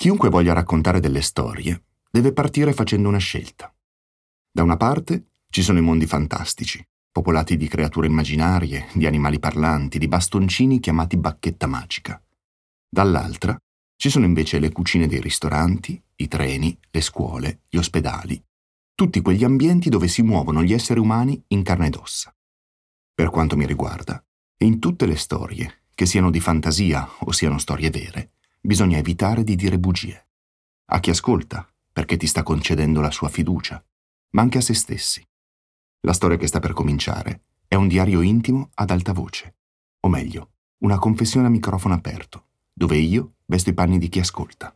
Chiunque voglia raccontare delle storie deve partire facendo una scelta. Da una parte ci sono i mondi fantastici, popolati di creature immaginarie, di animali parlanti, di bastoncini chiamati bacchetta magica. Dall'altra ci sono invece le cucine dei ristoranti, i treni, le scuole, gli ospedali, tutti quegli ambienti dove si muovono gli esseri umani in carne ed ossa. Per quanto mi riguarda, in tutte le storie, che siano di fantasia o siano storie vere, bisogna evitare di dire bugie. A chi ascolta, perché ti sta concedendo la sua fiducia, ma anche a se stessi. La storia che sta per cominciare è un diario intimo ad alta voce, o meglio, una confessione a microfono aperto, dove io vesto i panni di chi ascolta.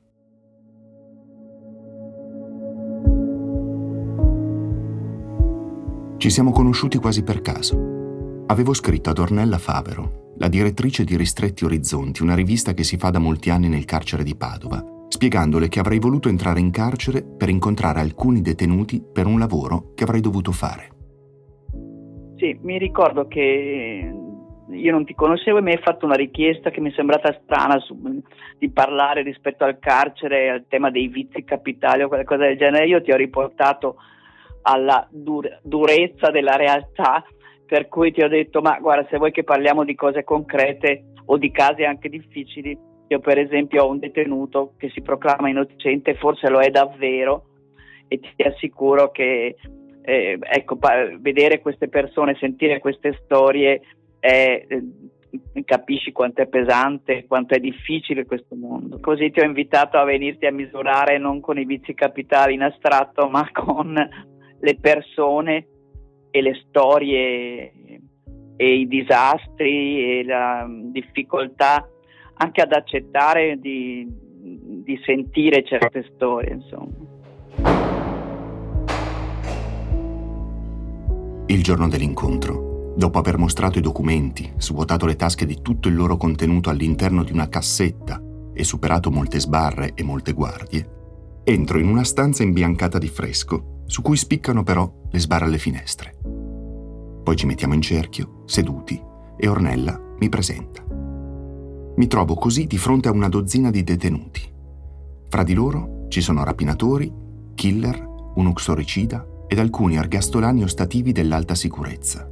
Ci siamo conosciuti quasi per caso. Avevo scritto ad Ornella Favero, la direttrice di Ristretti Orizzonti, una rivista che si fa da molti anni nel carcere di Padova, spiegandole che avrei voluto entrare in carcere per incontrare alcuni detenuti per un lavoro che avrei dovuto fare. Sì, mi ricordo che io non ti conoscevo e mi hai fatto una richiesta che mi è sembrata strana su, di parlare rispetto al carcere, al tema dei vizi capitali o qualcosa del genere. Io ti ho riportato alla dur- durezza della realtà, per cui ti ho detto, ma guarda, se vuoi che parliamo di cose concrete o di casi anche difficili, io per esempio ho un detenuto che si proclama innocente, forse lo è davvero, e ti assicuro che eh, ecco, pa- vedere queste persone, sentire queste storie, è, eh, capisci quanto è pesante, quanto è difficile questo mondo. Così ti ho invitato a venirti a misurare non con i vizi capitali in astratto, ma con le persone e le storie e i disastri e la difficoltà anche ad accettare di, di sentire certe storie, insomma. Il giorno dell'incontro, dopo aver mostrato i documenti, svuotato le tasche di tutto il loro contenuto all'interno di una cassetta e superato molte sbarre e molte guardie, entro in una stanza imbiancata di fresco, su cui spiccano però le sbarre alle finestre. Poi ci mettiamo in cerchio, seduti, e Ornella mi presenta. Mi trovo così di fronte a una dozzina di detenuti. Fra di loro ci sono rapinatori, killer, un uxoricida ed alcuni ergastolani ostativi dell'alta sicurezza.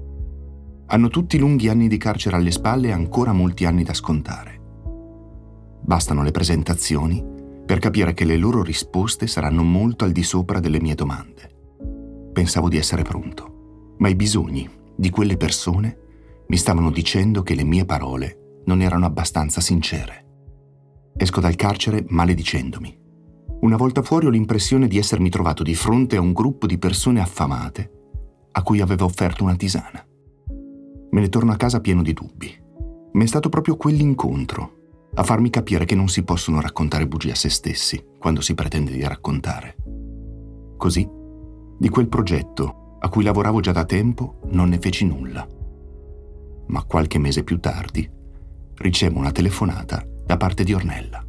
Hanno tutti lunghi anni di carcere alle spalle e ancora molti anni da scontare. Bastano le presentazioni per capire che le loro risposte saranno molto al di sopra delle mie domande. Pensavo di essere pronto, ma i bisogni di quelle persone mi stavano dicendo che le mie parole non erano abbastanza sincere. Esco dal carcere maledicendomi. Una volta fuori ho l'impressione di essermi trovato di fronte a un gruppo di persone affamate a cui avevo offerto una tisana. Me ne torno a casa pieno di dubbi. Mi è stato proprio quell'incontro a farmi capire che non si possono raccontare bugie a se stessi quando si pretende di raccontare. Così, di quel progetto a cui lavoravo già da tempo, non ne feci nulla. Ma qualche mese più tardi ricevo una telefonata da parte di Ornella.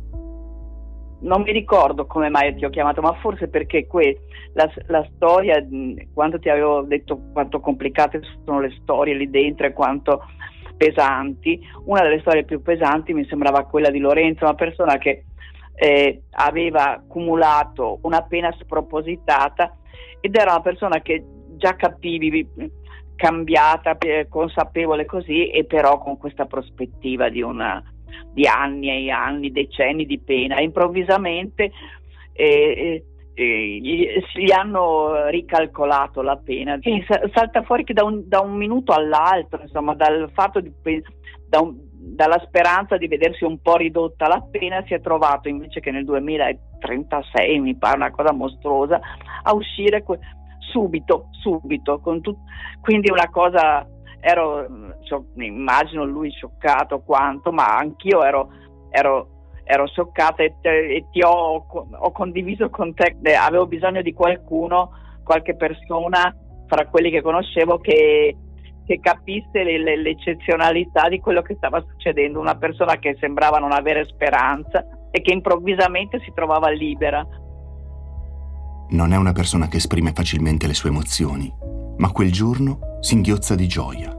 Non mi ricordo come mai ti ho chiamato, ma forse perché que- la, la, storia, quando ti avevo detto quanto complicate sono le storie lì dentro e quanto pesanti, una delle storie più pesanti mi sembrava quella di Lorenzo, una persona che eh, aveva accumulato una pena spropositata ed era una persona che già capivi cambiata, consapevole così e però con questa prospettiva di, una, di anni e anni, decenni di pena. Improvvisamente eh, eh, gli, gli, hanno ricalcolato la pena e salta fuori che da un, da un minuto all'altro, insomma, dal fatto di, da un, dalla speranza di vedersi un po' ridotta la pena, si è trovato invece che nel 2036, mi pare una cosa mostruosa, a uscire subito, subito, tut- quindi una cosa, ero, so, immagino lui scioccato quanto, ma anch'io ero, ero, ero scioccata e, te, e ti ho, ho, condiviso con te, avevo bisogno di qualcuno, qualche persona fra quelli che conoscevo che, che capisse le, le, l'eccezionalità di quello che stava succedendo, una persona che sembrava non avere speranza e che improvvisamente si trovava libera non è una persona che esprime facilmente le sue emozioni, ma quel giorno singhiozza di gioia.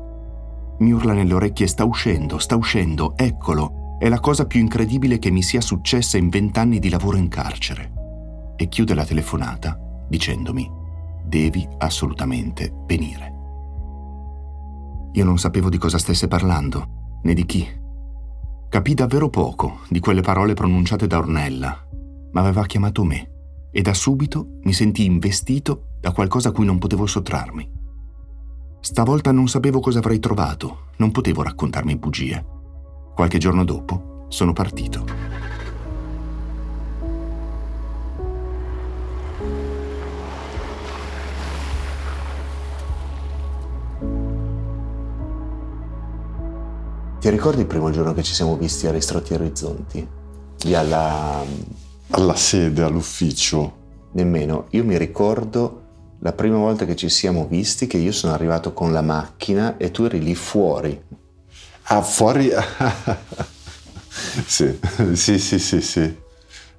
Mi urla nelle orecchie sta uscendo, sta uscendo, eccolo. È la cosa più incredibile che mi sia successa in vent'anni di lavoro in carcere. E chiude la telefonata dicendomi, devi assolutamente venire. Io non sapevo di cosa stesse parlando, né di chi. Capì davvero poco di quelle parole pronunciate da Ornella, ma aveva chiamato me e da subito mi sentii investito da qualcosa a cui non potevo sottrarmi. Stavolta non sapevo cosa avrei trovato, non potevo raccontarmi bugie. Qualche giorno dopo sono partito. Ti ricordi il primo giorno che ci siamo visti a Ristretti Orizzonti? Lì alla... Alla sede, all'ufficio. Nemmeno. Io mi ricordo la prima volta che ci siamo visti che io sono arrivato con la macchina e tu eri lì fuori. Ah, fuori? sì, sì, sì, sì, sì.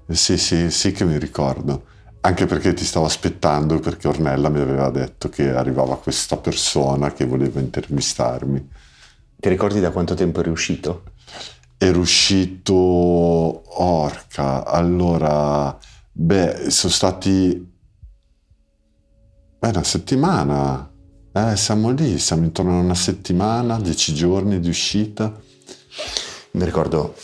Sì, sì, sì che mi ricordo. Anche perché ti stavo aspettando perché Ornella mi aveva detto che arrivava questa persona che voleva intervistarmi. Ti ricordi da quanto tempo eri uscito? Ero uscito... Orca, allora... Beh, sono stati Beh, una settimana. Eh, siamo lì, siamo intorno a una settimana, dieci giorni di uscita. Mi ricordo,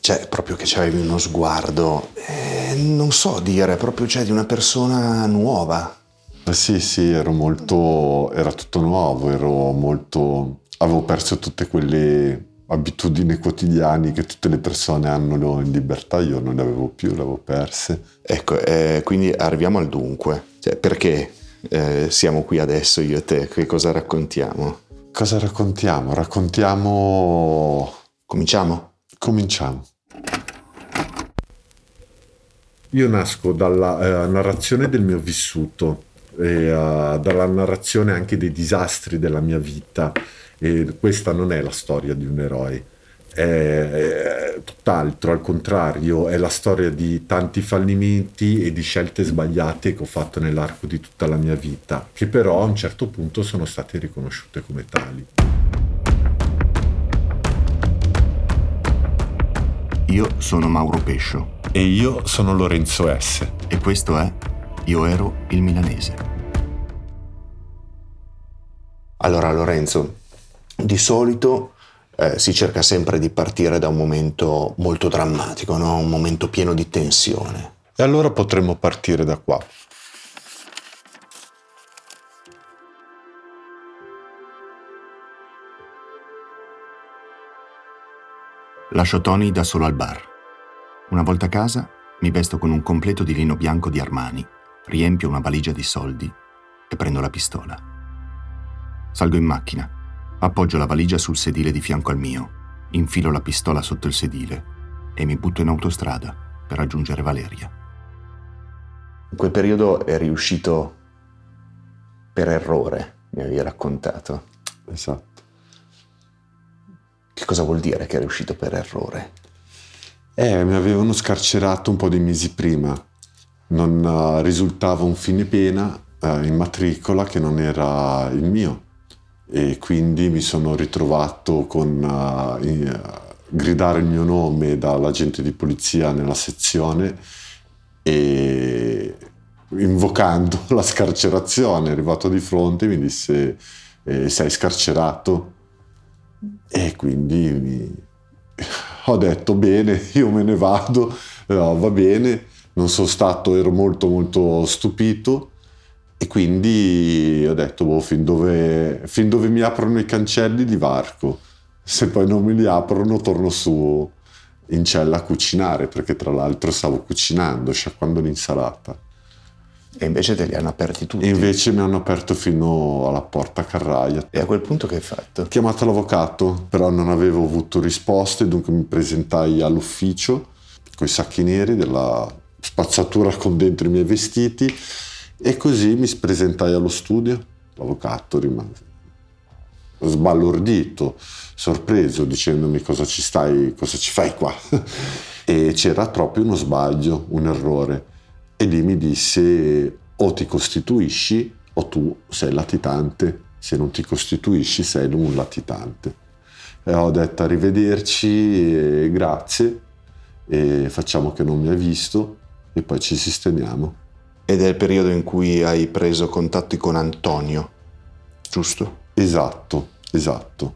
cioè, proprio che avevi uno sguardo, eh, non so dire, proprio cioè, di una persona nuova. Eh sì, sì, ero molto, era tutto nuovo, ero molto, avevo perso tutte quelle abitudini quotidiane che tutte le persone hanno in libertà, io non le avevo più, le avevo perse. Ecco, eh, quindi arriviamo al dunque. Cioè, perché eh, siamo qui adesso io e te, che cosa raccontiamo? Cosa raccontiamo? Raccontiamo... Cominciamo? Cominciamo. Io nasco dalla eh, narrazione del mio vissuto, e, uh, dalla narrazione anche dei disastri della mia vita e questa non è la storia di un eroe è tutt'altro, al contrario, è la storia di tanti fallimenti e di scelte sbagliate che ho fatto nell'arco di tutta la mia vita, che però a un certo punto sono state riconosciute come tali. Io sono Mauro Pescio. E io sono Lorenzo S. E questo è Io ero il milanese. Allora Lorenzo, di solito eh, si cerca sempre di partire da un momento molto drammatico, no? un momento pieno di tensione. E allora potremmo partire da qua. Lascio Tony da solo al bar. Una volta a casa mi vesto con un completo di lino bianco di Armani, riempio una valigia di soldi e prendo la pistola. Salgo in macchina Appoggio la valigia sul sedile di fianco al mio, infilo la pistola sotto il sedile e mi butto in autostrada per raggiungere Valeria. In quel periodo è riuscito per errore, mi avevi raccontato. Esatto. Che cosa vuol dire che è riuscito per errore? Eh, mi avevano scarcerato un po' di mesi prima. Non uh, risultava un fine pena uh, in matricola che non era il mio e quindi mi sono ritrovato con uh, in, uh, gridare il mio nome dall'agente di polizia nella sezione e invocando la scarcerazione, arrivato di fronte mi disse eh, sei scarcerato? E quindi mi... ho detto bene, io me ne vado, no, va bene, non sono stato, ero molto molto stupito e quindi ho detto, boh, fin dove, fin dove mi aprono i cancelli li varco. Se poi non me li aprono torno su in cella a cucinare, perché tra l'altro stavo cucinando, sciacquando l'insalata. E invece te li hanno aperti tutti? E invece mi hanno aperto fino alla porta carraia. E a quel punto che hai fatto? Ho chiamato l'avvocato, però non avevo avuto risposte, dunque mi presentai all'ufficio con i sacchi neri della spazzatura con dentro i miei vestiti e così mi presentai allo studio, l'avvocato rimase sbalordito, sorpreso, dicendomi cosa ci stai, cosa ci fai qua. e c'era proprio uno sbaglio, un errore. E lì mi disse o ti costituisci o tu sei latitante, se non ti costituisci sei un latitante. E ho detto arrivederci, grazie, e facciamo che non mi ha visto e poi ci sistemiamo. Ed è il periodo in cui hai preso contatti con Antonio, giusto? Esatto, esatto.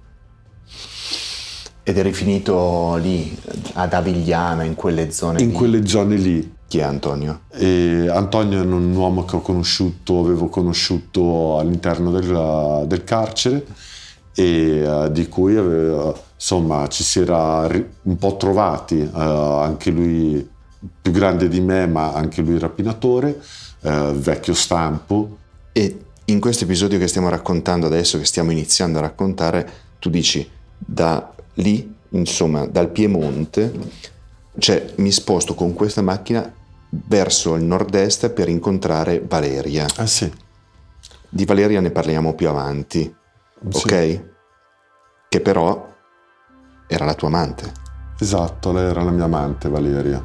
Ed eri finito lì, ad Avigliana, in quelle zone In lì? quelle zone lì. Chi è Antonio? E Antonio è un uomo che ho conosciuto, avevo conosciuto all'interno del, del carcere e uh, di cui aveva, insomma ci si era un po' trovati, uh, anche lui più grande di me ma anche lui rapinatore, uh, vecchio stampo. E in questo episodio che stiamo raccontando adesso, che stiamo iniziando a raccontare, tu dici da lì, insomma dal Piemonte, cioè mi sposto con questa macchina verso il nord-est per incontrare Valeria. Ah sì. Di Valeria ne parliamo più avanti, Sì. ok? Che però era la tua amante. Esatto, lei era la mia amante Valeria.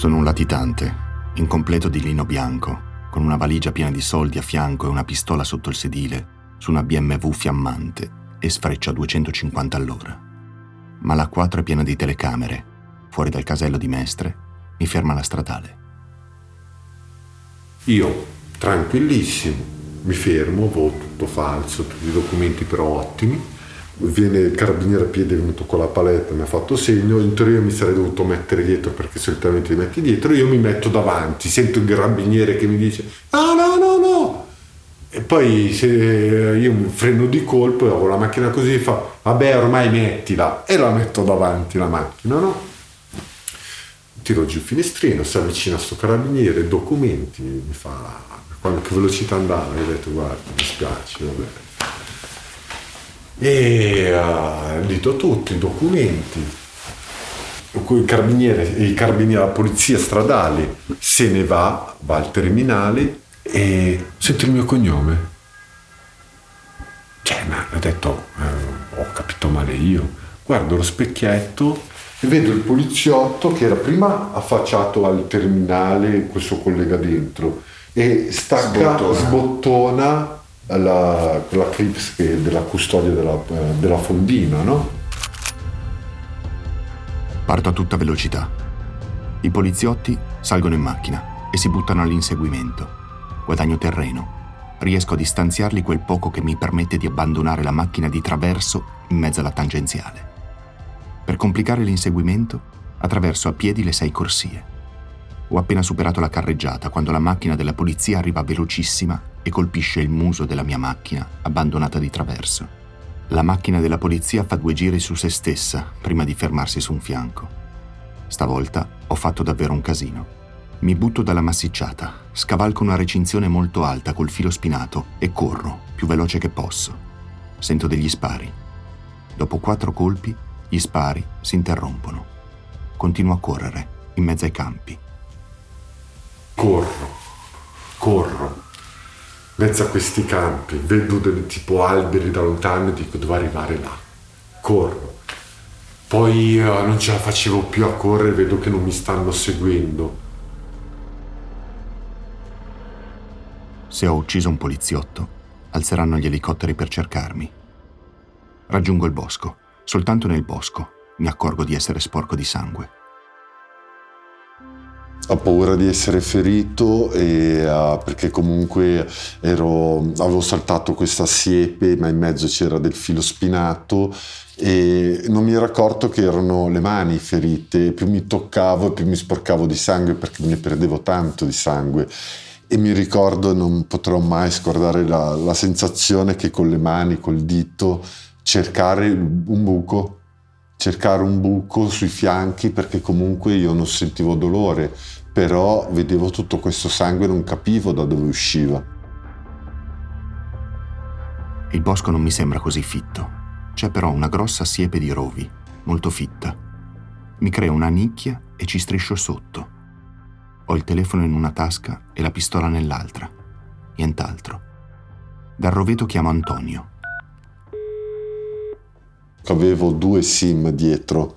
Sono un latitante, incompleto di lino bianco, con una valigia piena di soldi a fianco e una pistola sotto il sedile, su una BMW fiammante e sfreccia a 250 all'ora. Ma la 4 è piena di telecamere. Fuori dal casello di Mestre mi ferma la stradale. Io, tranquillissimo, mi fermo, voto tutto falso, tutti i documenti però ottimi. Viene il carabiniere a piedi, è venuto con la paletta, mi ha fatto segno. In teoria mi sarei dovuto mettere dietro perché solitamente ti metti dietro. Io mi metto davanti, sento il carabiniere che mi dice: No, no, no, no. E poi se io mi freno di colpo e ho la macchina così fa: Vabbè, ormai mettila. E la metto davanti la macchina, no? tiro giù il finestrino, si avvicina a sto carabiniere, documenti, mi fa quando che velocità andava, ho detto guarda, mi spiace, vabbè. E uh, dito tutti i documenti, il carabiniere, il carabiniere, la polizia stradale se ne va, va al terminale e sento il mio cognome. Cioè, ma ho detto, eh, ho capito male io. Guardo lo specchietto e vedo il poliziotto che era prima affacciato al terminale suo collega dentro e stacca, Sbottona. sbottona la, quella clips che- della custodia della, eh, della fondina, no? Parto a tutta velocità. I poliziotti salgono in macchina e si buttano all'inseguimento. Guadagno terreno. Riesco a distanziarli quel poco che mi permette di abbandonare la macchina di traverso in mezzo alla tangenziale. Per complicare l'inseguimento, attraverso a piedi le sei corsie. Ho appena superato la carreggiata quando la macchina della polizia arriva velocissima e colpisce il muso della mia macchina, abbandonata di traverso. La macchina della polizia fa due giri su se stessa prima di fermarsi su un fianco. Stavolta ho fatto davvero un casino. Mi butto dalla massicciata, scavalco una recinzione molto alta col filo spinato e corro, più veloce che posso. Sento degli spari. Dopo quattro colpi, gli spari si interrompono. Continuo a correre, in mezzo ai campi. Corro, corro, mezzo a questi campi, vedo delle tipo alberi da lontano e dico devo arrivare là. Corro. Poi eh, non ce la facevo più a correre, vedo che non mi stanno seguendo. Se ho ucciso un poliziotto, alzeranno gli elicotteri per cercarmi. Raggiungo il bosco. Soltanto nel bosco mi accorgo di essere sporco di sangue. Ho paura di essere ferito e, uh, perché comunque ero, avevo saltato questa siepe ma in mezzo c'era del filo spinato e non mi ero accorto che erano le mani ferite, più mi toccavo più mi sporcavo di sangue perché ne perdevo tanto di sangue. E mi ricordo, non potrò mai scordare la, la sensazione che con le mani, col dito, cercare un buco cercare un buco sui fianchi perché comunque io non sentivo dolore, però vedevo tutto questo sangue e non capivo da dove usciva. Il bosco non mi sembra così fitto. C'è però una grossa siepe di rovi, molto fitta. Mi creo una nicchia e ci striscio sotto. Ho il telefono in una tasca e la pistola nell'altra. Nient'altro. Dal roveto chiamo Antonio. Avevo due sim dietro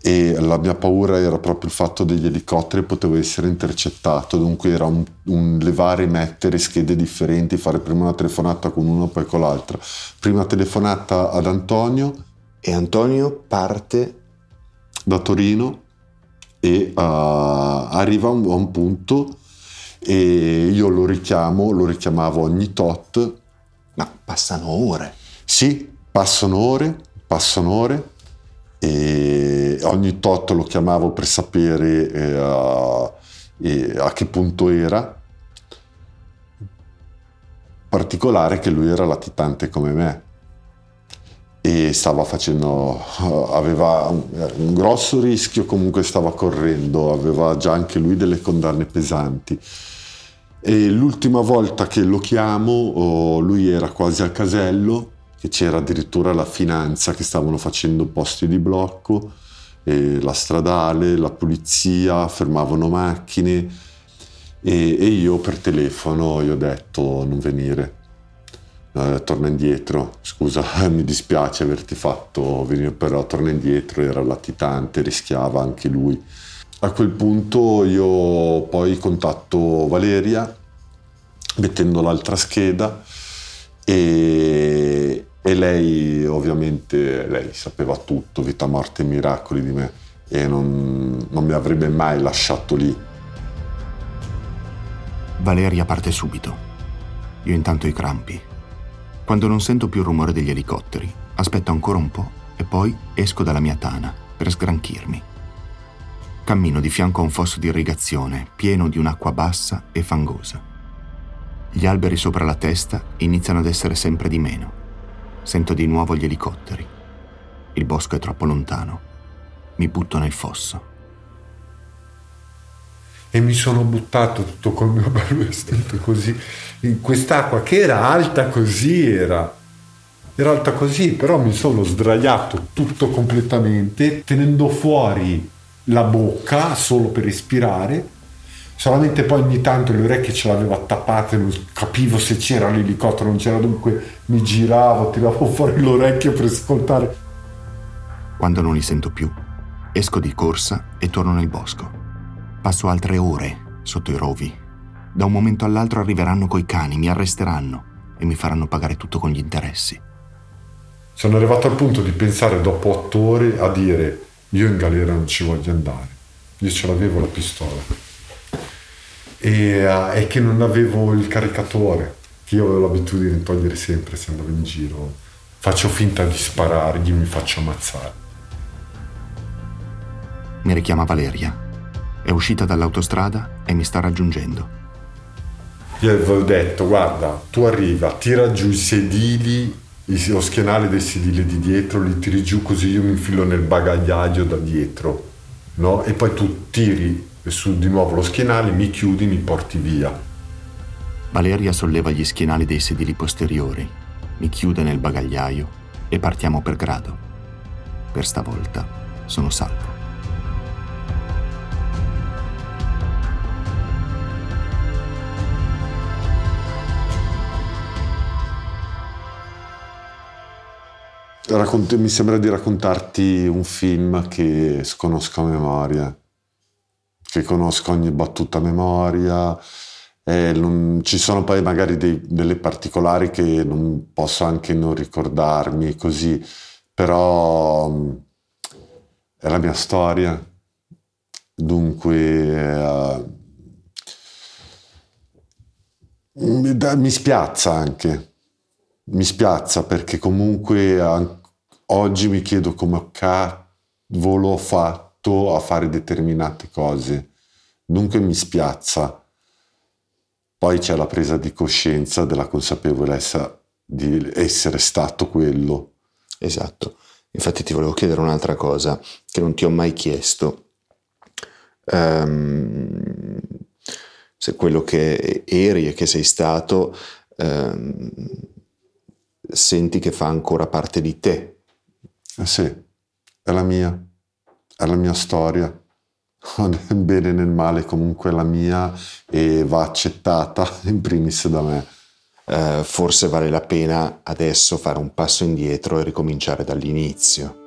e la mia paura era proprio il fatto degli elicotteri potevo essere intercettato, dunque era un, un, levare e mettere schede differenti, fare prima una telefonata con uno poi con l'altra. Prima telefonata ad Antonio. E Antonio parte da Torino e uh, arriva a un, a un punto e io lo richiamo, lo richiamavo ogni tot. Ma passano ore. Sì, passano ore, passano ore e ogni tot lo chiamavo per sapere eh, a, eh, a che punto era. Particolare che lui era latitante come me e stava facendo, aveva un, grosso rischio, comunque stava correndo, aveva già anche lui delle condanne pesanti. E l'ultima volta che lo chiamo, oh, lui era quasi al casello che c'era addirittura la finanza che stavano facendo posti di blocco, la stradale, la polizia, fermavano macchine e, e io per telefono gli ho detto non venire, eh, torna indietro, scusa mi dispiace averti fatto venire però torna indietro, era latitante, rischiava anche lui. A quel punto io poi contatto Valeria mettendo l'altra scheda e, e lei ovviamente lei sapeva tutto, vita, morte e miracoli di me e non, non mi avrebbe mai lasciato lì. Valeria parte subito. Io intanto i crampi. Quando non sento più il rumore degli elicotteri, aspetto ancora un po' e poi esco dalla mia tana per sgranchirmi. Cammino di fianco a un fosso di irrigazione pieno di un'acqua bassa e fangosa. Gli alberi sopra la testa iniziano ad essere sempre di meno Sento di nuovo gli elicotteri. Il bosco è troppo lontano. Mi butto nel fosso. E mi sono buttato tutto col mio bello vestito così in quest'acqua che era alta così, era, era alta così, però mi sono sdraiato tutto completamente, tenendo fuori la bocca solo per respirare solamente poi ogni tanto le orecchie ce l'aveva tappate, non capivo se c'era l'elicottero, non c'era dunque, mi giravo, tiravo fuori l'orecchio per ascoltare. Quando non li sento più, esco di corsa e torno nel bosco. Passo altre ore sotto i rovi. Da un momento all'altro arriveranno coi cani, mi arresteranno e mi faranno pagare tutto con gli interessi. Sono arrivato al punto di pensare dopo otto ore a dire io in galera non ci voglio andare. Io ce l'avevo la pistola e, uh, e che non avevo il caricatore, che io avevo l'abitudine di togliere sempre se andavo in giro. Faccio finta di sparargli, mi faccio ammazzare. Mi richiama Valeria. È uscita dall'autostrada e mi sta raggiungendo. Io avevo detto, guarda, tu arriva, tira giù i sedili, lo schienale dei sedili di dietro, li tiri giù così io mi infilo nel bagagliaio da dietro, no? E poi tu tiri su di nuovo lo schienale, mi chiudi, mi porti via. Valeria solleva gli schienali dei sedili posteriori, mi chiude nel bagagliaio e partiamo per grado. Per stavolta sono salvo. Racconti, mi sembra di raccontarti un film che sconosco a memoria che conosco ogni battuta a memoria. E non, ci sono poi magari dei, delle particolari che non posso anche non ricordarmi così, però è la mia storia. Dunque uh, mi, spiazza anche, mi spiazza perché comunque oggi mi chiedo come cavolo ho fatto portato a fare determinate cose. Dunque mi spiazza. Poi c'è la presa di coscienza della consapevolezza di essere stato quello. Esatto. Infatti ti volevo chiedere un'altra cosa che non ti ho mai chiesto. Um, se quello che eri e che sei stato um, senti che fa ancora parte di te. Eh sì, è la mia è la mia storia, nel bene e nel male comunque è la mia e va accettata in primis da me. Eh, forse vale la pena adesso fare un passo indietro e ricominciare dall'inizio.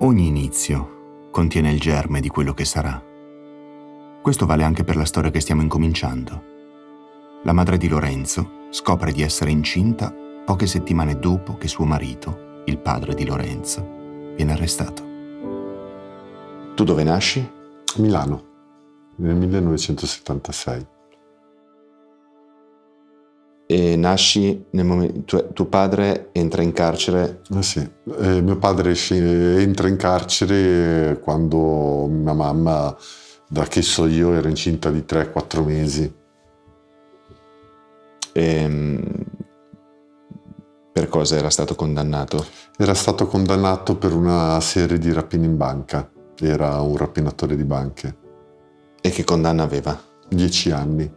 Ogni inizio contiene il germe di quello che sarà. Questo vale anche per la storia che stiamo incominciando. La madre di Lorenzo scopre di essere incinta poche settimane dopo che suo marito, il padre di Lorenzo, viene arrestato. Tu dove nasci? Milano, nel 1976. E nasci nel momento... Tuo, tuo padre entra in carcere... Eh sì, eh, mio padre esce, entra in carcere quando mia mamma, da che so io, era incinta di 3-4 mesi. E, ehm, per cosa era stato condannato? Era stato condannato per una serie di rapine in banca. Era un rapinatore di banche. E che condanna aveva? Dieci anni.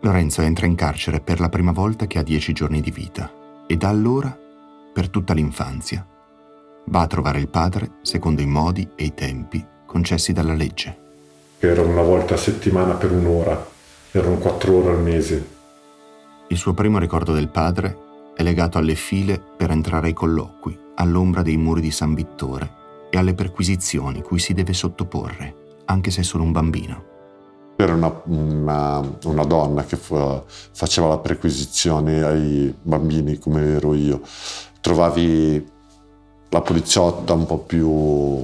Lorenzo entra in carcere per la prima volta che ha dieci giorni di vita e da allora, per tutta l'infanzia, va a trovare il padre secondo i modi e i tempi concessi dalla legge. Era una volta a settimana per un'ora, erano quattro ore al mese. Il suo primo ricordo del padre è legato alle file per entrare ai colloqui, all'ombra dei muri di San Vittore e alle perquisizioni cui si deve sottoporre, anche se è solo un bambino. Era una, una, una donna che fu, faceva la perquisizione ai bambini come ero io. Trovavi la poliziotta un po' più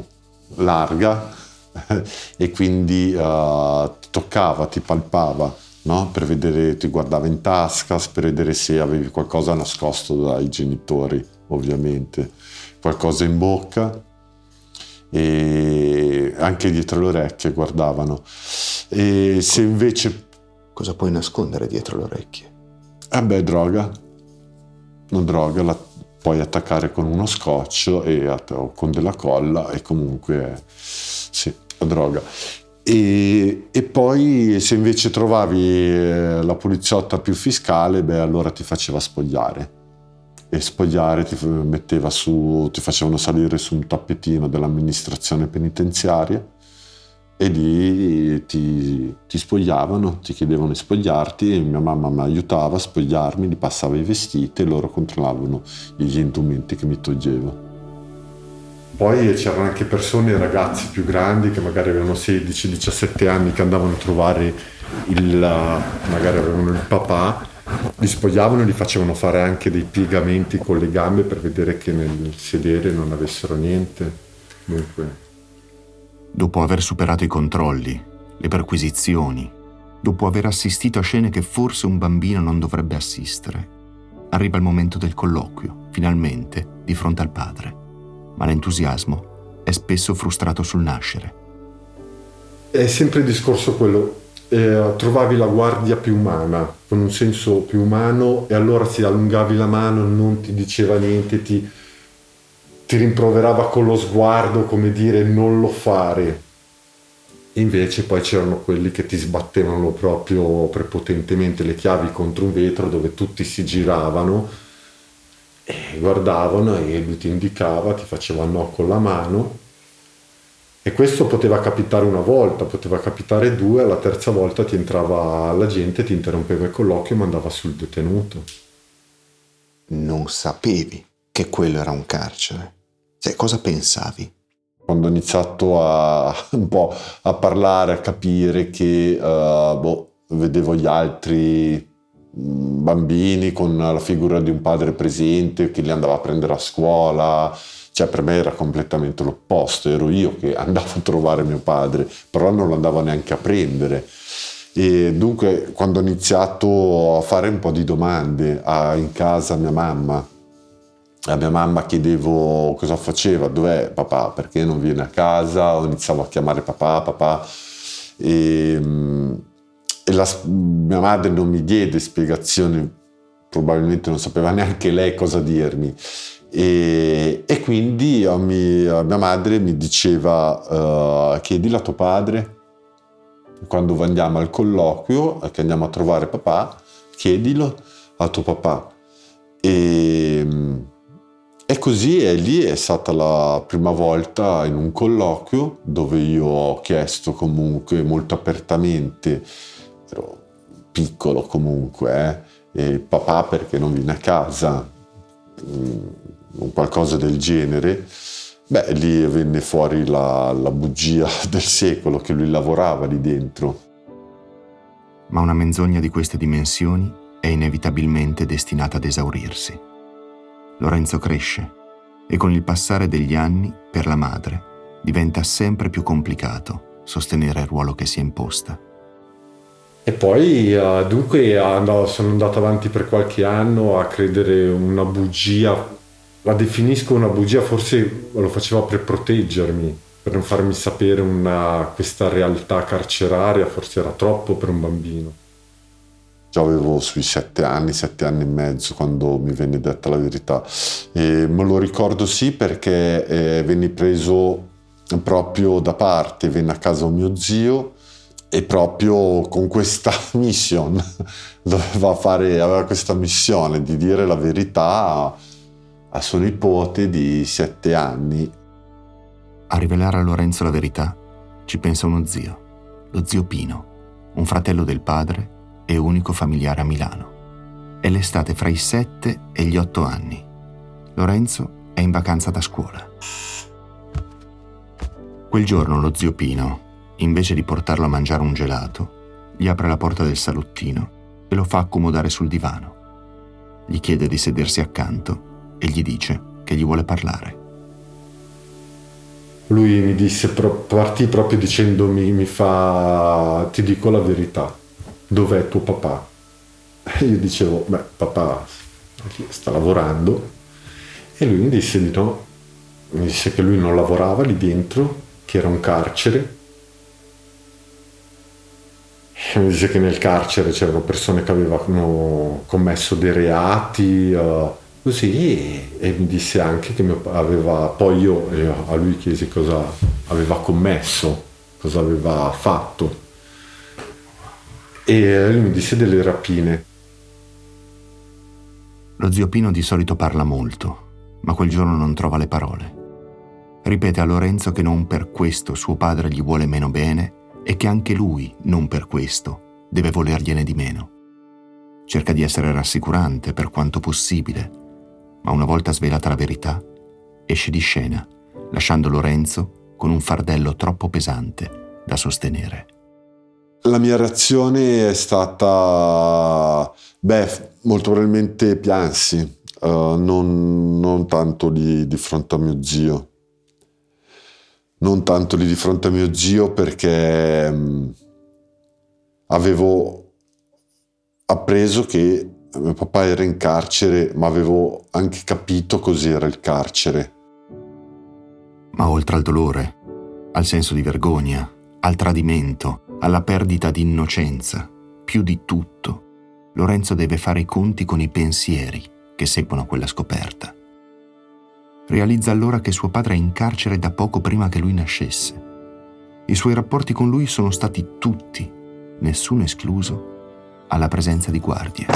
larga e quindi uh, ti toccava, ti palpava no? per vedere, ti guardava in tasca, per vedere se avevi qualcosa nascosto dai genitori, ovviamente, qualcosa in bocca e anche dietro le orecchie guardavano. E se invece... Cosa puoi nascondere dietro le orecchie? Eh beh, droga. Non droga, la puoi attaccare con uno scotch o con della colla e comunque sì, droga. E, e, poi se invece trovavi eh, la poliziotta più fiscale, beh allora ti faceva spogliare. E spogliare ti su, ti facevano salire su un tappetino dell'amministrazione penitenziaria e lì ti, ti spogliavano, ti chiedevano di spogliarti e mia mamma mi aiutava a spogliarmi, gli passava i vestiti e loro controllavano gli indumenti che mi toglievo. Poi c'erano anche persone, ragazzi più grandi che magari avevano 16-17 anni che andavano a trovare il, magari avevano il papà, li spogliavano e gli facevano fare anche dei piegamenti con le gambe per vedere che nel sedere non avessero niente. Dunque. Dopo aver superato i controlli, le perquisizioni, dopo aver assistito a scene che forse un bambino non dovrebbe assistere, arriva il momento del colloquio, finalmente, di fronte al padre ma l'entusiasmo è spesso frustrato sul nascere. È sempre il discorso quello, eh, trovavi la guardia più umana, con un senso più umano e allora se allungavi la mano non ti diceva niente, ti, ti rimproverava con lo sguardo, come dire non lo fare. Invece poi c'erano quelli che ti sbattevano proprio prepotentemente le chiavi contro un vetro dove tutti si giravano e guardavano e lui ti indicava, ti faceva no con la mano e questo poteva capitare una volta, poteva capitare due, alla terza volta ti entrava la gente, ti interrompeva il colloquio e mandava sul detenuto. Non sapevi che quello era un carcere? Cioè, cosa pensavi? Quando ho iniziato a, un po' a parlare, a capire che uh, boh, vedevo gli altri bambini con la figura di un padre presente che li andava a prendere a scuola, cioè per me era completamente l'opposto, ero io che andavo a trovare mio padre, però non lo andavo neanche a prendere. E dunque quando ho iniziato a fare un po' di domande a, in casa a mia mamma, a mia mamma chiedevo cosa faceva, dov'è papà, perché non viene a casa, o iniziavo a chiamare papà, papà. E, e la, mia madre non mi diede spiegazioni, probabilmente non sapeva neanche lei cosa dirmi. E, e quindi a, mi, a, mia madre mi diceva uh, chiedila a tuo padre quando andiamo al colloquio, che andiamo a trovare papà, chiedilo a tuo papà. E, e così e lì è stata la prima volta in un colloquio dove io ho chiesto comunque molto apertamente ero piccolo comunque, eh, papà perché non viene a casa, mm, qualcosa del genere, Beh, lì venne fuori la, la bugia del secolo che lui lavorava lì dentro. Ma una menzogna di queste dimensioni è inevitabilmente destinata ad esaurirsi. Lorenzo cresce e con il passare degli anni, per la madre, diventa sempre più complicato sostenere il ruolo che si è imposta. E poi uh, dunque andavo, sono andato avanti per qualche anno a credere una bugia, la definisco una bugia, forse lo faceva per proteggermi, per non farmi sapere una, questa realtà carceraria, forse era troppo per un bambino. Già avevo sui sette anni, sette anni e mezzo quando mi venne detta la verità. E me lo ricordo sì perché eh, venni preso proprio da parte, venne a casa un mio zio e proprio con questa mission doveva fare, aveva questa missione di dire la verità a, suo nipote di sette anni. A rivelare a Lorenzo la verità ci pensa uno zio, lo zio Pino, un fratello del padre e unico familiare a Milano. È l'estate fra i sette e gli otto anni. Lorenzo è in vacanza da scuola. Quel giorno lo zio Pino, invece di portarlo a mangiare un gelato, gli apre la porta del salottino e lo fa accomodare sul divano. Gli chiede di sedersi accanto e gli dice che gli vuole parlare. Lui mi disse, partì proprio dicendomi, mi fa, ti dico la verità dov'è tuo papà? E io dicevo, beh, papà sta lavorando. E lui mi disse di no, mi disse che lui non lavorava lì dentro, che era un carcere. Mi disse che nel carcere c'erano persone che avevano commesso dei reati, uh, così, e, e, mi disse anche che mio, aveva, poi io a lui chiesi cosa aveva commesso, cosa aveva fatto e lui mi disse delle rapine. Lo zio Pino di solito parla molto, ma quel giorno non trova le parole. Ripete a Lorenzo che non per questo suo padre gli vuole meno bene e che anche lui, non per questo, deve volergliene di meno. Cerca di essere rassicurante per quanto possibile, ma una volta svelata la verità, esce di scena, lasciando Lorenzo con un fardello troppo pesante da sostenere. La mia reazione è stata, beh, molto probabilmente piansi, uh, non, non, tanto lì di fronte a mio zio. Non tanto lì di fronte a mio zio perché um, avevo appreso che mio papà era in carcere, ma avevo anche capito cos'era il carcere. Ma oltre al dolore, al senso di vergogna, al tradimento, alla perdita di innocenza, più di tutto, Lorenzo deve fare i conti con i pensieri che seguono quella scoperta. Realizza allora che suo padre è in carcere da poco prima che lui nascesse. I suoi rapporti con lui sono stati tutti, nessuno escluso, alla presenza di guardie.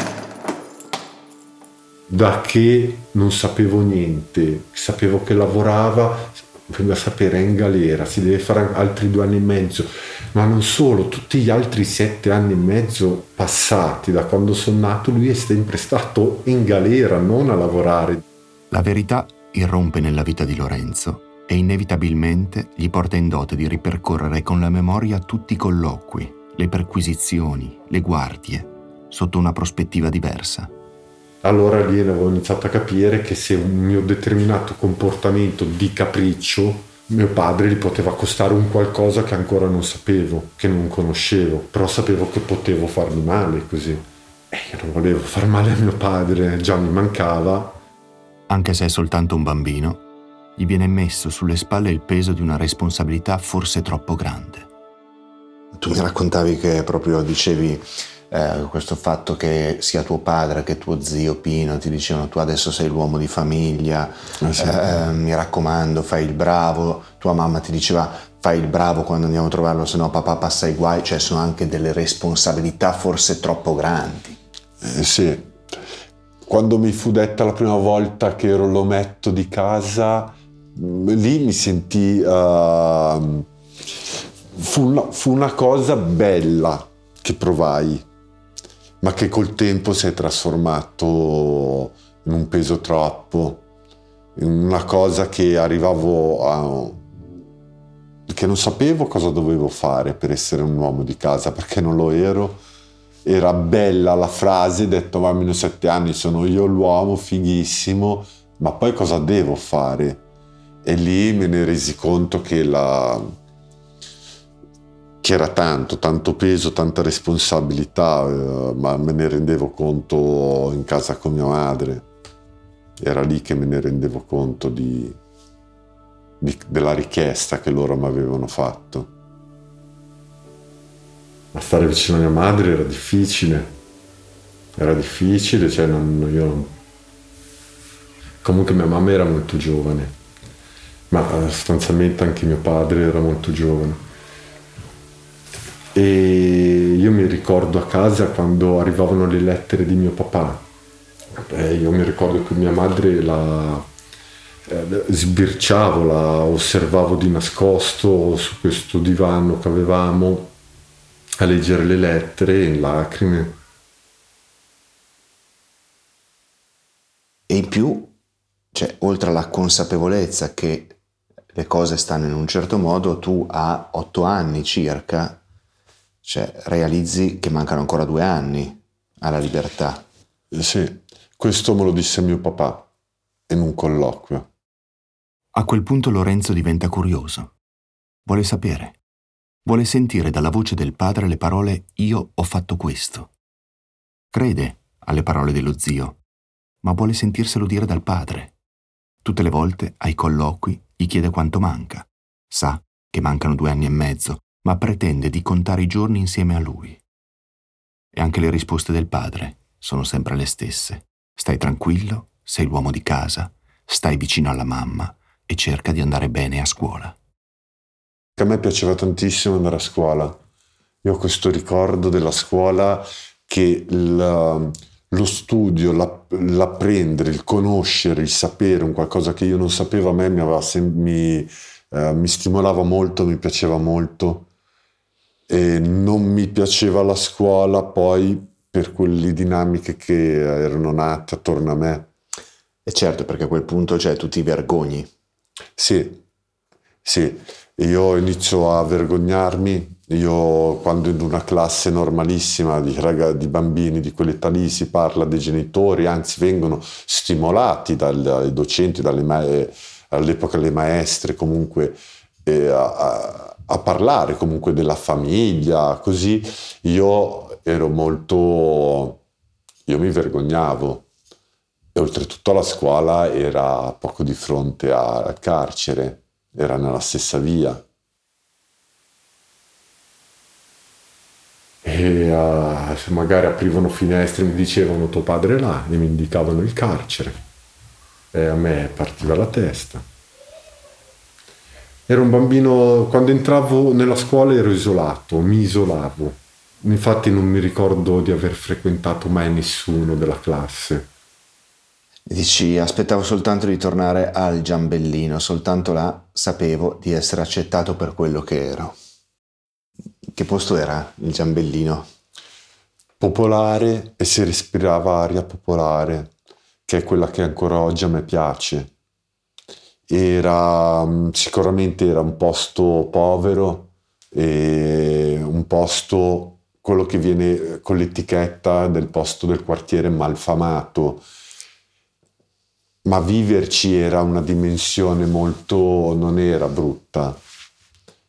Da che non sapevo niente, sapevo che lavorava, vengo a sapere è in galera, si deve fare altri due anni e mezzo, ma non solo, tutti gli altri sette anni e mezzo passati da quando sono nato, lui è sempre stato in galera, non a lavorare. La verità irrompe nella vita di Lorenzo e inevitabilmente gli porta in dote di ripercorrere con la memoria tutti i colloqui, le perquisizioni, le guardie, sotto una prospettiva diversa. Allora lì avevo iniziato a capire che se un mio determinato comportamento di capriccio mio padre gli poteva costare un qualcosa che ancora non sapevo, che non conoscevo, però sapevo che potevo farmi male così. E io non volevo far male a mio padre, già mi mancava. Anche se è soltanto un bambino, gli viene messo sulle spalle il peso di una responsabilità forse troppo grande. Tu mi raccontavi che proprio dicevi eh, questo fatto che sia tuo padre che tuo zio Pino ti dicevano tu adesso sei l'uomo di famiglia, ah, sì. eh, mi raccomando fai il bravo, tua mamma ti diceva fai il bravo quando andiamo a trovarlo, se no papà passa i guai, cioè sono anche delle responsabilità forse troppo grandi. Eh, sì, quando mi fu detta la prima volta che ero l'ometto di casa, mm, lì mi sentii... Uh, fu, una, fu una cosa bella che provai ma che col tempo si è trasformato in un peso troppo, una cosa che arrivavo a... che non sapevo cosa dovevo fare per essere un uomo di casa, perché non lo ero. Era bella la frase, detto ma almeno sette anni sono io l'uomo, fighissimo, ma poi cosa devo fare? E lì me ne resi conto che, la, che era tanto, tanto peso, tanta responsabilità, eh, ma me ne rendevo conto in casa con mia madre. Era lì che me ne rendevo conto di, di, della richiesta che loro mi avevano fatto. Ma stare vicino a mia madre era difficile. Era difficile, cioè non, io... Comunque mia mamma era molto giovane, ma eh, sostanzialmente anche mio padre era molto giovane. E io mi ricordo a casa quando arrivavano le lettere di mio papà eh, io mi ricordo che mia madre la eh, sbirciavo, la osservavo di nascosto su questo divano che avevamo a leggere le lettere in lacrime. E in più, cioè, oltre alla consapevolezza che le cose stanno in un certo modo, tu a otto anni circa, cioè, realizzi che mancano ancora due anni alla libertà. Eh, sì, questo me lo disse mio papà in un colloquio. A quel punto Lorenzo diventa curioso. Vuole sapere. Vuole sentire dalla voce del padre le parole io ho fatto questo. Crede alle parole dello zio, ma vuole sentirselo dire dal padre. Tutte le volte ai colloqui gli chiede quanto manca. Sa che mancano due anni e mezzo, ma pretende di contare i giorni insieme a lui. E anche le risposte del padre sono sempre le stesse. Stai tranquillo, sei l'uomo di casa, stai vicino alla mamma e cerca di andare bene a scuola. A me piaceva tantissimo andare a scuola. Io ho questo ricordo della scuola che la, lo studio, l'apprendere, il conoscere, il sapere, un qualcosa che io non sapevo a me mi, sem- mi, eh, mi stimolava molto, mi piaceva molto e non mi piaceva la scuola poi per quelle dinamiche che erano nate attorno a me. E certo, perché a quel punto cioè, tu ti vergogni. Sì, sì, io inizio a vergognarmi. Io quando in una classe normalissima di, ragazzi, di bambini di quell'età lì si parla dei genitori, anzi vengono stimolati dai docenti, ma- all'epoca le maestre comunque eh, a, a parlare comunque della famiglia, così io ero molto... io mi vergognavo e oltretutto la scuola era poco di fronte al carcere, era nella stessa via. E uh, magari aprivano finestre e mi dicevano tuo padre è là e mi indicavano il carcere e a me partiva la testa. Ero un bambino, quando entravo nella scuola ero isolato, mi isolavo Infatti non mi ricordo di aver frequentato mai nessuno della classe. Dici, aspettavo soltanto di tornare al Giambellino, soltanto là sapevo di essere accettato per quello che ero. Che posto era il Giambellino? Popolare e si respirava aria popolare, che è quella che ancora oggi a me piace. Era sicuramente era un posto povero e un posto quello che viene con l'etichetta del posto del quartiere malfamato, ma viverci era una dimensione molto, non era brutta,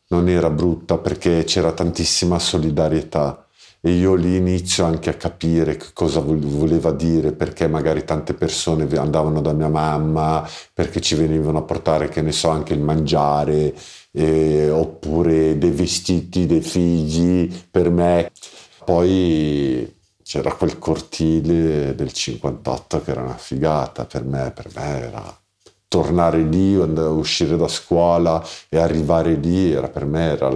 non era brutta perché c'era tantissima solidarietà e io lì inizio anche a capire cosa voleva dire, perché magari tante persone andavano da mia mamma, perché ci venivano a portare, che ne so, anche il mangiare, eh, oppure dei vestiti dei figli per me. Poi c'era quel cortile del 58 che era una figata per me, per me era tornare lì, uscire da scuola e arrivare lì, era per me era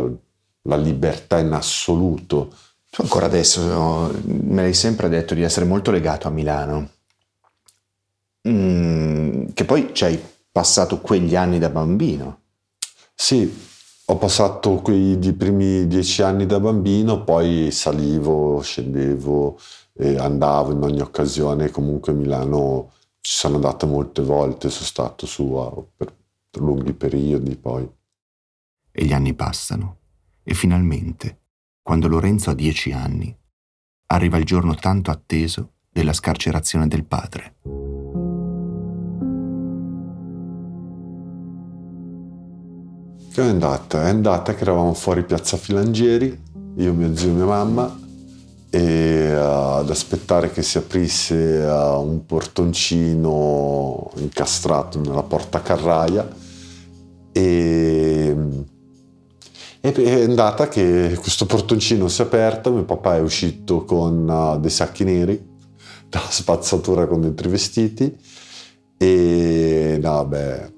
la libertà in assoluto. Tu ancora adesso me l'hai sempre detto di essere molto legato a Milano, mm, che poi ci hai passato quegli anni da bambino. Sì, ho passato quei primi dieci anni da bambino, poi salivo, scendevo andavo in ogni occasione, comunque Milano ci sono andato molte volte, sono stato su per lunghi periodi poi. E gli anni passano e finalmente, quando Lorenzo ha dieci anni, arriva il giorno tanto atteso della scarcerazione del padre. Che è andata? È andata che eravamo fuori piazza Filangieri, io, mio zio e mia mamma, e uh, ad aspettare che si aprisse uh, un portoncino incastrato nella porta carraia e, e è andata che questo portoncino si è aperto, mio papà è uscito con uh, dei sacchi neri dalla spazzatura con dentro i vestiti e no beh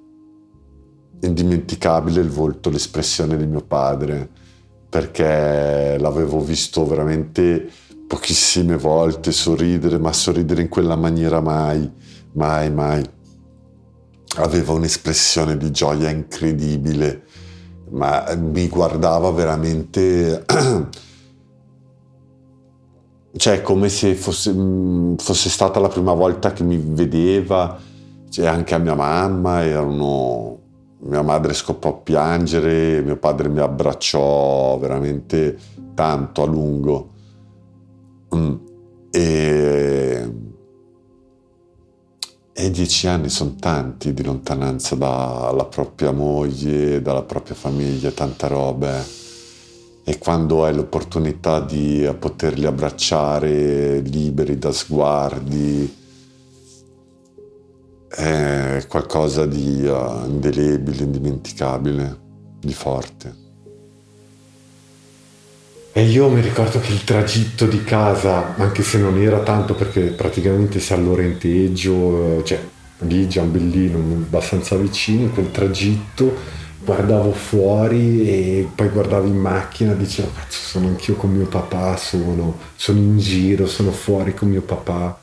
indimenticabile il volto, l'espressione di mio padre perché l'avevo visto veramente pochissime volte sorridere, ma sorridere in quella maniera mai, mai, mai. Aveva un'espressione di gioia incredibile, ma mi guardava veramente... cioè come se fosse, mm, fosse, stata la prima volta che mi vedeva, cioè anche a mia mamma, erano, mia madre scopò a piangere, mio padre mi abbracciò veramente tanto a lungo. Mm. E, e dieci anni sono tanti di lontananza dalla propria moglie, dalla propria famiglia, tanta roba. E quando hai l'opportunità di poterli abbracciare liberi da sguardi, è qualcosa di uh, indelebile, indimenticabile, di forte. E io mi ricordo che il tragitto di casa, anche se non era tanto perché praticamente si all'orenteggio, cioè lì Giambellino, abbastanza vicino, quel tragitto guardavo fuori e poi guardavo in macchina e dicevo cazzo sono anch'io con mio papà, sono, sono in giro, sono fuori con mio papà.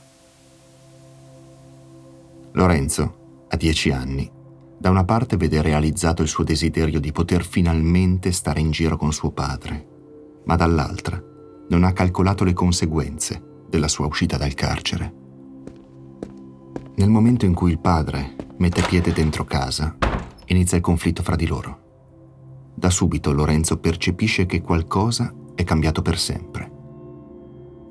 Lorenzo, a dieci anni, da una parte vede realizzato il suo desiderio di poter finalmente stare in giro con suo padre ma dall'altra non ha calcolato le conseguenze della sua uscita dal carcere. Nel momento in cui il padre mette piede dentro casa, inizia il conflitto fra di loro. Da subito Lorenzo percepisce che qualcosa è cambiato per sempre.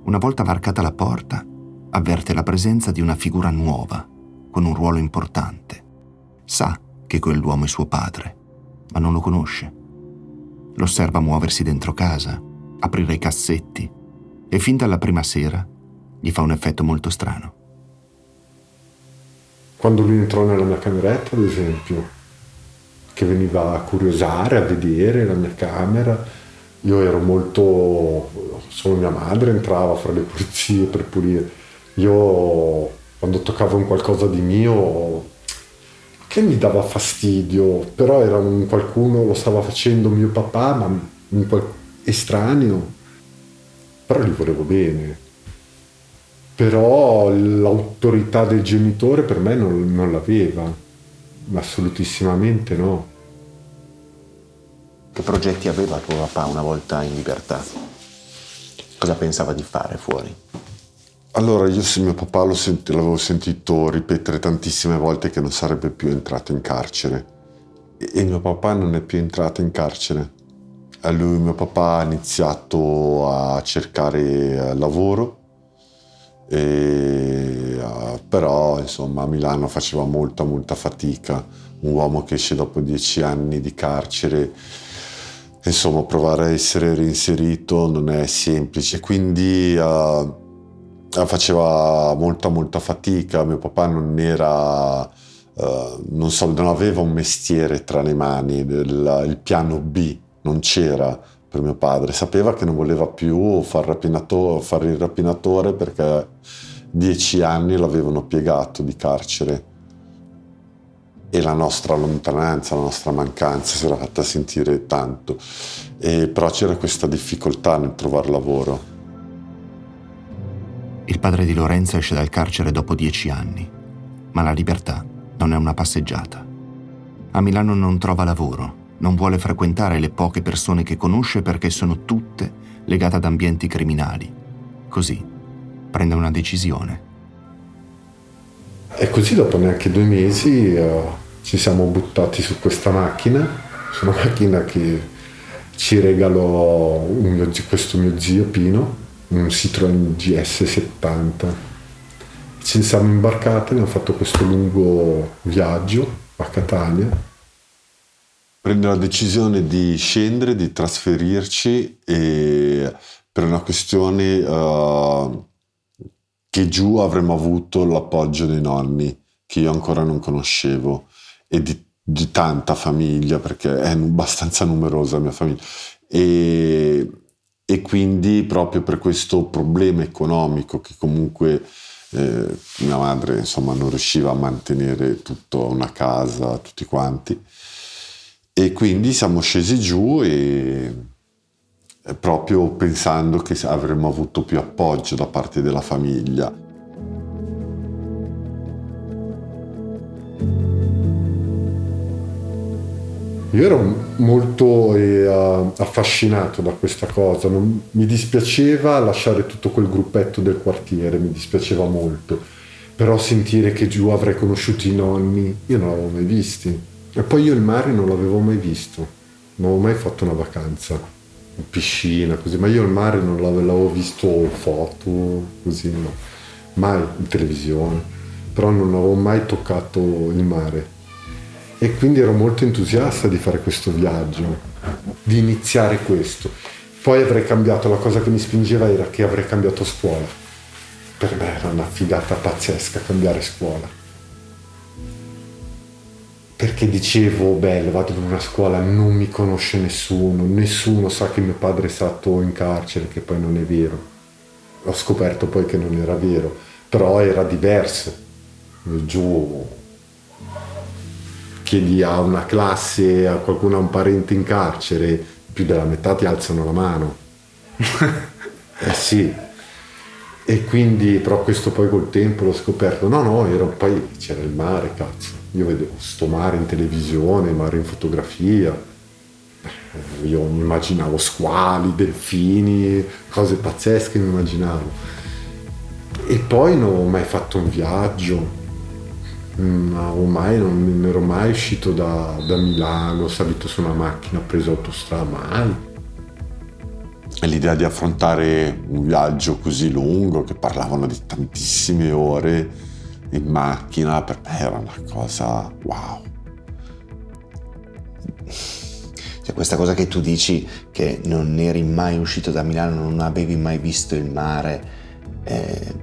Una volta varcata la porta, avverte la presenza di una figura nuova, con un ruolo importante. Sa che quell'uomo è suo padre, ma non lo conosce. Lo osserva muoversi dentro casa, aprire i cassetti e fin dalla prima sera gli fa un effetto molto strano. Quando lui entrò nella mia cameretta, ad esempio, che veniva a curiosare, a vedere la mia camera, io ero molto... solo mia madre entrava fra le pulizie per pulire. Io quando toccavo un qualcosa di mio che mi dava fastidio, però era un qualcuno, lo stava facendo mio papà, ma un qual- estraneo, però gli volevo bene. Però l'autorità del genitore per me non, non l'aveva, assolutissimamente no. Che progetti aveva tuo papà una volta in libertà? Cosa pensava di fare fuori? Allora, io se mio papà senti, l'avevo sentito ripetere tantissime volte che non sarebbe più entrato in carcere. E, e mio papà non è più entrato in carcere. A lui, mio papà, ha iniziato a cercare eh, lavoro, e, uh, però insomma a Milano faceva molta, molta fatica. Un uomo che esce dopo dieci anni di carcere insomma provare a essere reinserito non è semplice quindi uh, faceva molta molta fatica, mio papà non era, uh, non, so, non aveva un mestiere tra le mani, il, il piano B non c'era per mio padre, sapeva che non voleva più far fare il rapinatore perché dieci anni l'avevano piegato di carcere. E la nostra lontananza, la nostra mancanza si era fatta sentire tanto, e però c'era questa difficoltà nel trovare lavoro. Il padre di Lorenzo esce dal carcere dopo dieci anni, ma la libertà non è una passeggiata. A Milano non trova lavoro, non vuole frequentare le poche persone che conosce perché sono tutte legate ad ambienti criminali. Così prende una decisione. E così dopo neanche due mesi uh, ci siamo buttati su questa macchina, su una macchina che ci regalò mio, questo mio zio Pino, un Citroen GS70. Ci siamo imbarcati, abbiamo fatto questo lungo viaggio a Catania prende la decisione di scendere, di trasferirci e per una questione uh, che giù avremmo avuto l'appoggio dei nonni che io ancora non conoscevo e di, di tanta famiglia perché è abbastanza numerosa la mia famiglia e, e, quindi proprio per questo problema economico che comunque eh, mia madre insomma non riusciva a mantenere tutta una casa tutti quanti e quindi siamo scesi giù e proprio pensando che avremmo avuto più appoggio da parte della famiglia. Io ero molto eh, affascinato da questa cosa, non, mi dispiaceva lasciare tutto quel gruppetto del quartiere, mi dispiaceva molto, però sentire che giù avrei conosciuto i nonni, io non l'avevo mai visti. E poi io il mare non l'avevo mai visto, non avevo mai fatto una vacanza in piscina, così, ma io il mare non l'avevo visto in foto, così, no. mai in televisione, però non avevo mai toccato il mare. E quindi ero molto entusiasta di fare questo viaggio, di iniziare questo. Poi avrei cambiato, la cosa che mi spingeva era che avrei cambiato scuola. Per me era una figata pazzesca cambiare scuola perché dicevo, bello, vado in una scuola, non mi conosce nessuno, nessuno sa che mio padre è stato in carcere, che poi non è vero. Ho scoperto poi che non era vero, però era diverso. Giù chiedi a una classe, a qualcuno, a un parente in carcere, più della metà ti alzano la mano. eh sì. E quindi, però questo poi col tempo l'ho scoperto. No, no, ero, poi c'era il mare, cazzo io vedevo sto mare in televisione, mare in fotografia, eh, io mi immaginavo squali, delfini, cose pazzesche mi immaginavo. E poi non ho mai fatto un viaggio, mm, mai, non ero mai uscito da, da Milano, salito su una macchina, preso autostrada, mai. E l'idea di affrontare un viaggio così lungo, che parlavano di tantissime ore, in macchina per me era una cosa wow. Cioè, questa cosa che tu dici che non eri mai uscito da Milano, non avevi mai visto il mare, eh,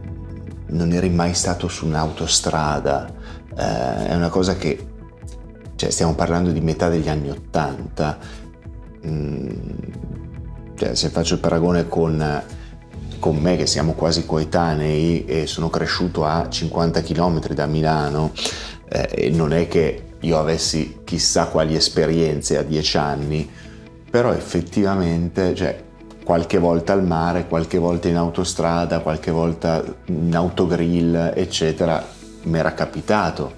non eri mai stato su un'autostrada, eh, è una cosa che, cioè, stiamo parlando di metà degli anni Ottanta, mm, cioè, se faccio il paragone con con me che siamo quasi coetanei e sono cresciuto a 50 km da Milano eh, non è che io avessi chissà quali esperienze a 10 anni, però effettivamente, cioè, qualche volta al mare, qualche volta in autostrada, qualche volta in autogrill, eccetera, mi era capitato.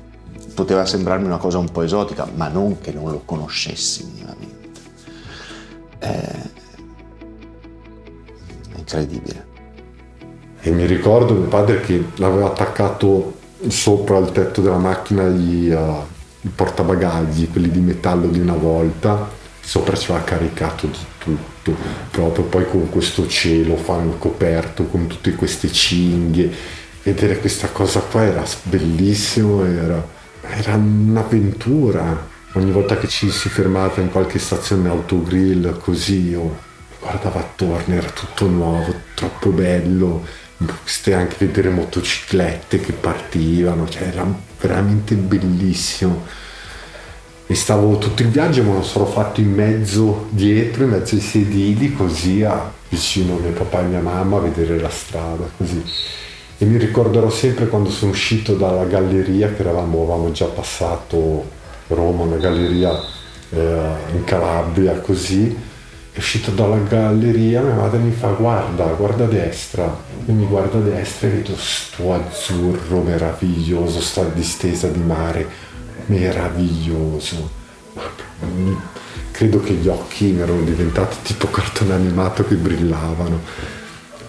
Poteva sembrarmi una cosa un po' esotica, ma non che non lo conoscessi minimamente. Eh, è incredibile. E mi ricordo mio padre che l'aveva attaccato sopra il tetto della macchina gli, uh, i portabagagli, quelli di metallo di una volta, sopra ci aveva caricato di tutto, proprio poi con questo cielo fanno coperto, con tutte queste cinghie. Vedere questa cosa qua era bellissimo, era, era un'avventura. Ogni volta che ci si fermava in qualche stazione autogrill così io guardavo attorno, era tutto nuovo, troppo bello queste anche vedere motociclette che partivano, cioè era veramente bellissimo. E stavo tutto il viaggio, me lo sono fatto in mezzo dietro, in mezzo ai sedili, così a, vicino a mio papà e mia mamma a vedere la strada, così. E mi ricorderò sempre quando sono uscito dalla galleria, che eravamo, avevamo già passato Roma, una galleria eh, in Calabria, così, è uscito dalla galleria, mia madre mi fa guarda, guarda a destra. E mi guardo a destra e vedo sto azzurro meraviglioso, sta distesa di mare meraviglioso. Credo che gli occhi mi erano diventati tipo cartone animato che brillavano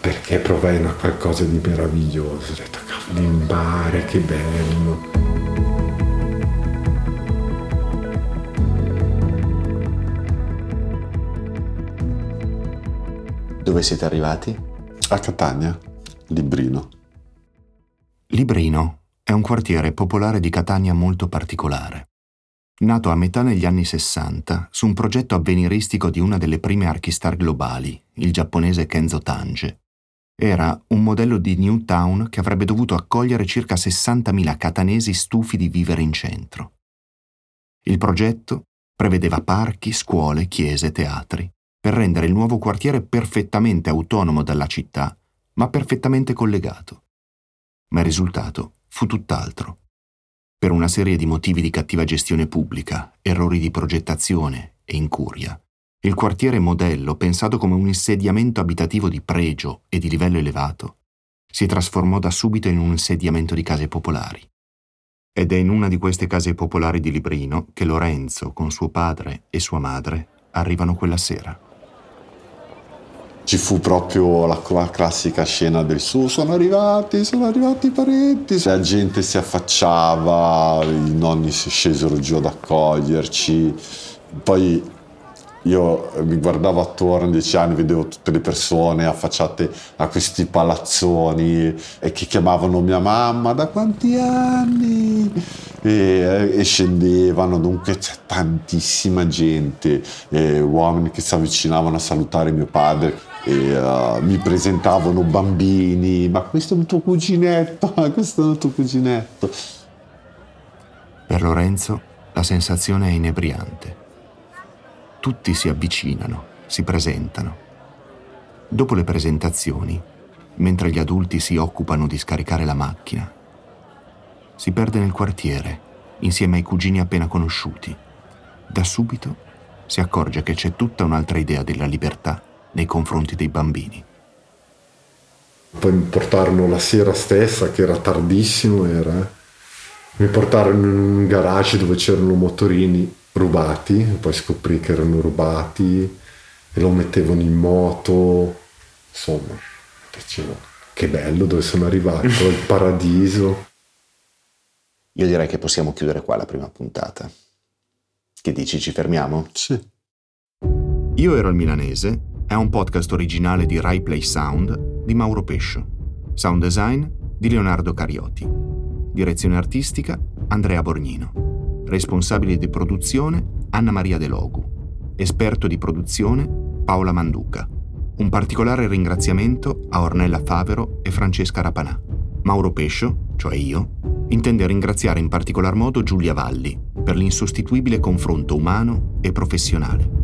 perché provai una qualcosa di meraviglioso. Ho detto, in mare, che bello. Dove siete arrivati? A Catania, Librino. Librino è un quartiere popolare di Catania molto particolare. Nato a metà negli anni 60 su un progetto avveniristico di una delle prime archistar globali, il giapponese Kenzo Tange, era un modello di New Town che avrebbe dovuto accogliere circa 60.000 catanesi stufi di vivere in centro. Il progetto prevedeva parchi, scuole, chiese, teatri, per rendere il nuovo quartiere perfettamente autonomo dalla città, ma perfettamente collegato. Ma il risultato fu tutt'altro. Per una serie di motivi di cattiva gestione pubblica, errori di progettazione e incuria, il quartiere modello, pensato come un insediamento abitativo di pregio e di livello elevato, si trasformò da subito in un insediamento di case popolari. Ed è in una di queste case popolari di Librino che Lorenzo, con suo padre e sua madre, arrivano quella sera. Ci fu proprio la, la classica scena del su, sono arrivati, sono arrivati i parenti. La gente si affacciava, i nonni si scesero giù ad accoglierci. Poi io mi guardavo attorno a dieci anni, vedevo tutte le persone affacciate a questi palazzoni e che chiamavano mia mamma da quanti anni? E, e scendevano, dunque c'è tantissima gente, uomini che si avvicinavano a salutare mio padre e uh, mi presentavano bambini, ma questo è un tuo cuginetto, questo è un tuo cuginetto. Per Lorenzo la sensazione è inebriante tutti si avvicinano, si presentano. Dopo le presentazioni, mentre gli adulti si occupano di scaricare la macchina, si perde nel quartiere, insieme ai cugini appena conosciuti. Da subito si accorge che c'è tutta un'altra idea della libertà nei confronti dei bambini. Poi mi portarono la sera stessa, che era tardissimo, era, eh. mi portarono in un garage dove c'erano motorini rubati, poi scoprì che erano rubati e lo mettevano in moto, insomma, dicevo, che bello dove sono arrivato, il paradiso. Io direi che possiamo chiudere qua la prima puntata. Che dici, ci fermiamo? Sì. Io ero il milanese, è un podcast originale di Rai Play Sound di Mauro Pescio. Sound design di Leonardo Carioti. Direzione artistica Andrea Borgnino. Responsabile di produzione Anna Maria De Logu. Esperto di produzione Paola Manduca. Un particolare ringraziamento a Ornella Favero e Francesca Rapanà. Mauro Pescio, cioè io, intende ringraziare in particolar modo Giulia Valli per l'insostituibile confronto umano e professionale.